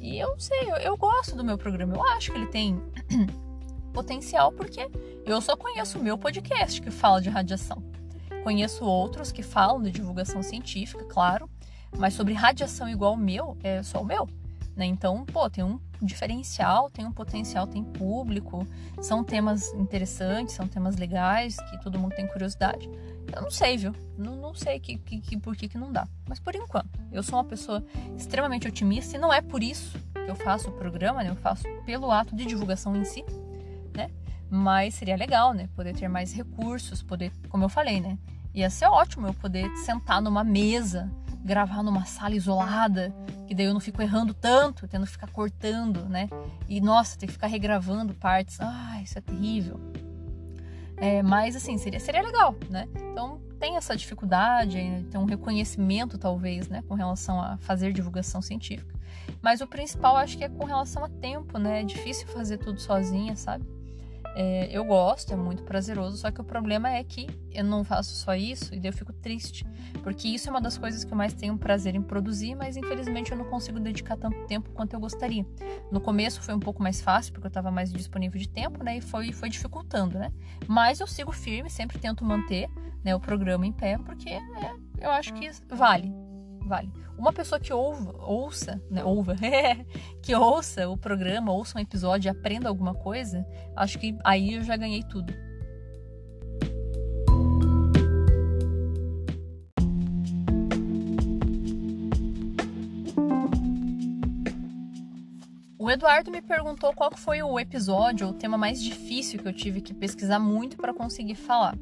E eu não sei, eu, eu gosto do meu programa. Eu acho que ele tem potencial porque eu só conheço o meu podcast que fala de radiação. Conheço outros que falam de divulgação científica, claro, mas sobre radiação igual o meu, é só o meu. Né? Então, pô, tem um diferencial, tem um potencial, tem público, são temas interessantes, são temas legais, que todo mundo tem curiosidade. Eu não sei, viu? Não, não sei que, que, que, por que, que não dá. Mas por enquanto, eu sou uma pessoa extremamente otimista e não é por isso que eu faço o programa, né? Eu faço pelo ato de divulgação em si, né? Mas seria legal, né? Poder ter mais recursos, poder, como eu falei, né? Ia ser ótimo eu poder sentar numa mesa gravar numa sala isolada, que daí eu não fico errando tanto, tendo que ficar cortando, né? E nossa, ter que ficar regravando partes. Ah, isso é terrível. É, mas assim, seria, seria legal, né? Então tem essa dificuldade, tem um reconhecimento, talvez, né, com relação a fazer divulgação científica. Mas o principal acho que é com relação a tempo, né? É difícil fazer tudo sozinha, sabe? É, eu gosto, é muito prazeroso, só que o problema é que eu não faço só isso e daí eu fico triste, porque isso é uma das coisas que eu mais tenho prazer em produzir, mas infelizmente eu não consigo dedicar tanto tempo quanto eu gostaria. No começo foi um pouco mais fácil, porque eu estava mais disponível de tempo, né, e foi, foi dificultando, né, mas eu sigo firme, sempre tento manter, né, o programa em pé, porque é, eu acho que vale, vale. Uma pessoa que ouva, ouça, né, ouva, que ouça o programa, ouça um episódio e aprenda alguma coisa, acho que aí eu já ganhei tudo. O Eduardo me perguntou qual foi o episódio ou tema mais difícil que eu tive que pesquisar muito para conseguir falar.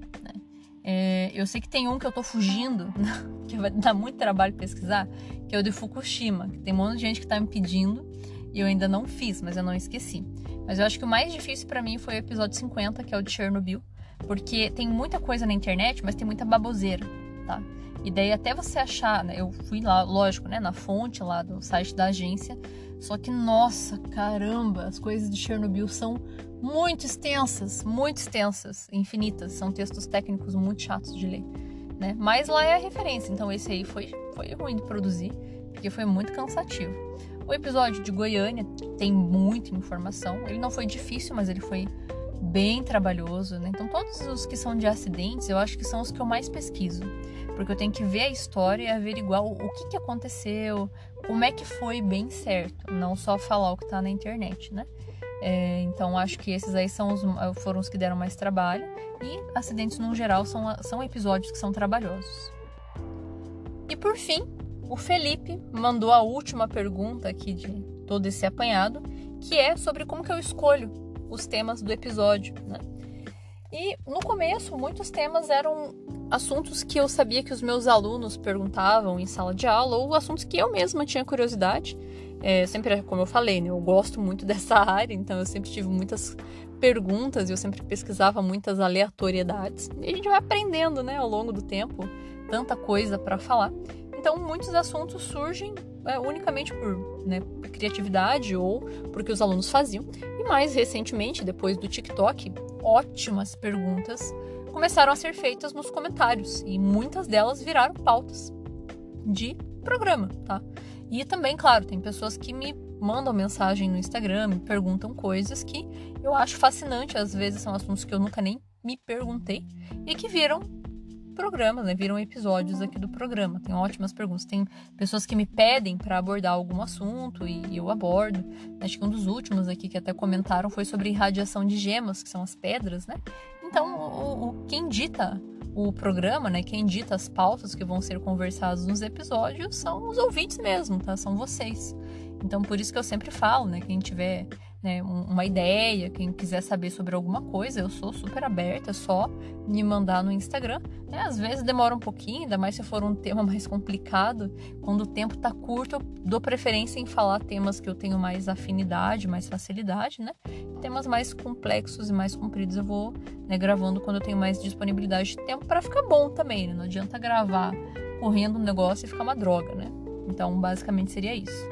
Né? É, eu sei que tem um que eu tô fugindo, que vai dar muito trabalho pesquisar, que é o de Fukushima, que tem um monte de gente que tá me pedindo e eu ainda não fiz, mas eu não esqueci. Mas eu acho que o mais difícil para mim foi o episódio 50, que é o de Chernobyl, porque tem muita coisa na internet, mas tem muita baboseira, tá? E daí até você achar, né, eu fui lá, lógico, né, na fonte lá do site da agência, só que nossa, caramba, as coisas de Chernobyl são muito extensas, muito extensas, infinitas. São textos técnicos muito chatos de ler, né? Mas lá é a referência, então esse aí foi, foi ruim de produzir, porque foi muito cansativo. O episódio de Goiânia tem muita informação. Ele não foi difícil, mas ele foi bem trabalhoso, né? Então todos os que são de acidentes, eu acho que são os que eu mais pesquiso, porque eu tenho que ver a história e averiguar o, o que, que aconteceu, como é que foi bem certo, não só falar o que está na internet, né? É, então acho que esses aí são os, foram os que deram mais trabalho. E acidentes no geral são, são episódios que são trabalhosos. E por fim, o Felipe mandou a última pergunta aqui de todo esse apanhado, que é sobre como que eu escolho os temas do episódio, né? E no começo, muitos temas eram assuntos que eu sabia que os meus alunos perguntavam em sala de aula ou assuntos que eu mesma tinha curiosidade. É, sempre, como eu falei, né, eu gosto muito dessa área, então eu sempre tive muitas perguntas e eu sempre pesquisava muitas aleatoriedades. E a gente vai aprendendo, né, ao longo do tempo, tanta coisa para falar. Então, muitos assuntos surgem é, unicamente por né, criatividade ou porque os alunos faziam. E mais recentemente, depois do TikTok, ótimas perguntas começaram a ser feitas nos comentários e muitas delas viraram pautas de programa, tá? E também, claro, tem pessoas que me mandam mensagem no Instagram, me perguntam coisas que eu acho fascinante, às vezes são assuntos que eu nunca nem me perguntei e que viram programas, né? Viram episódios aqui do programa. Tem ótimas perguntas. Tem pessoas que me pedem para abordar algum assunto e eu abordo. Acho que um dos últimos aqui que até comentaram foi sobre radiação de gemas, que são as pedras, né? Então, o, o quem dita o programa, né, quem dita as pautas que vão ser conversadas nos episódios são os ouvintes mesmo, tá? São vocês. Então, por isso que eu sempre falo, né, quem tiver né, uma ideia, quem quiser saber sobre alguma coisa, eu sou super aberta, é só me mandar no Instagram. Né? Às vezes demora um pouquinho, ainda mais se for um tema mais complicado. Quando o tempo tá curto, eu dou preferência em falar temas que eu tenho mais afinidade, mais facilidade, né? Temas mais complexos e mais compridos eu vou né, gravando quando eu tenho mais disponibilidade de tempo para ficar bom também, né? Não adianta gravar correndo um negócio e ficar uma droga, né? Então, basicamente seria isso.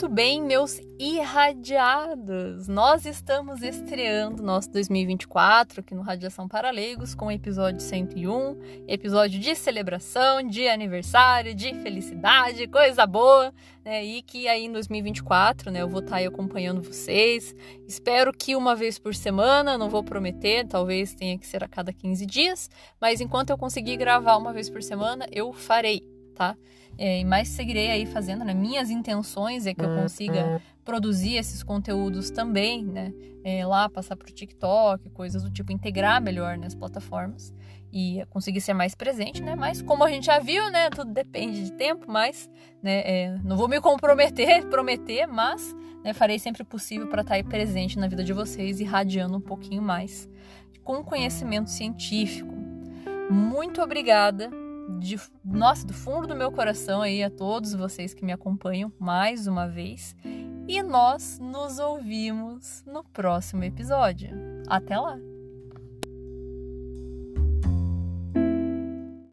Muito bem, meus irradiados! Nós estamos estreando nosso 2024 aqui no Radiação para Leigos com o episódio 101, episódio de celebração, de aniversário, de felicidade, coisa boa, né? E que aí em 2024, né, eu vou estar aí acompanhando vocês. Espero que uma vez por semana, não vou prometer, talvez tenha que ser a cada 15 dias, mas enquanto eu conseguir gravar uma vez por semana, eu farei, tá? É, mas seguirei aí fazendo, né? Minhas intenções é que eu consiga produzir esses conteúdos também, né? É, lá, passar para o TikTok, coisas do tipo, integrar melhor nas plataformas e conseguir ser mais presente, né? Mas como a gente já viu, né? Tudo depende de tempo, mas né, é, não vou me comprometer, prometer, mas né, farei sempre o possível para estar tá aí presente na vida de vocês e radiando um pouquinho mais com conhecimento científico. Muito obrigada de nossa, do fundo do meu coração aí a todos vocês que me acompanham mais uma vez. E nós nos ouvimos no próximo episódio. Até lá!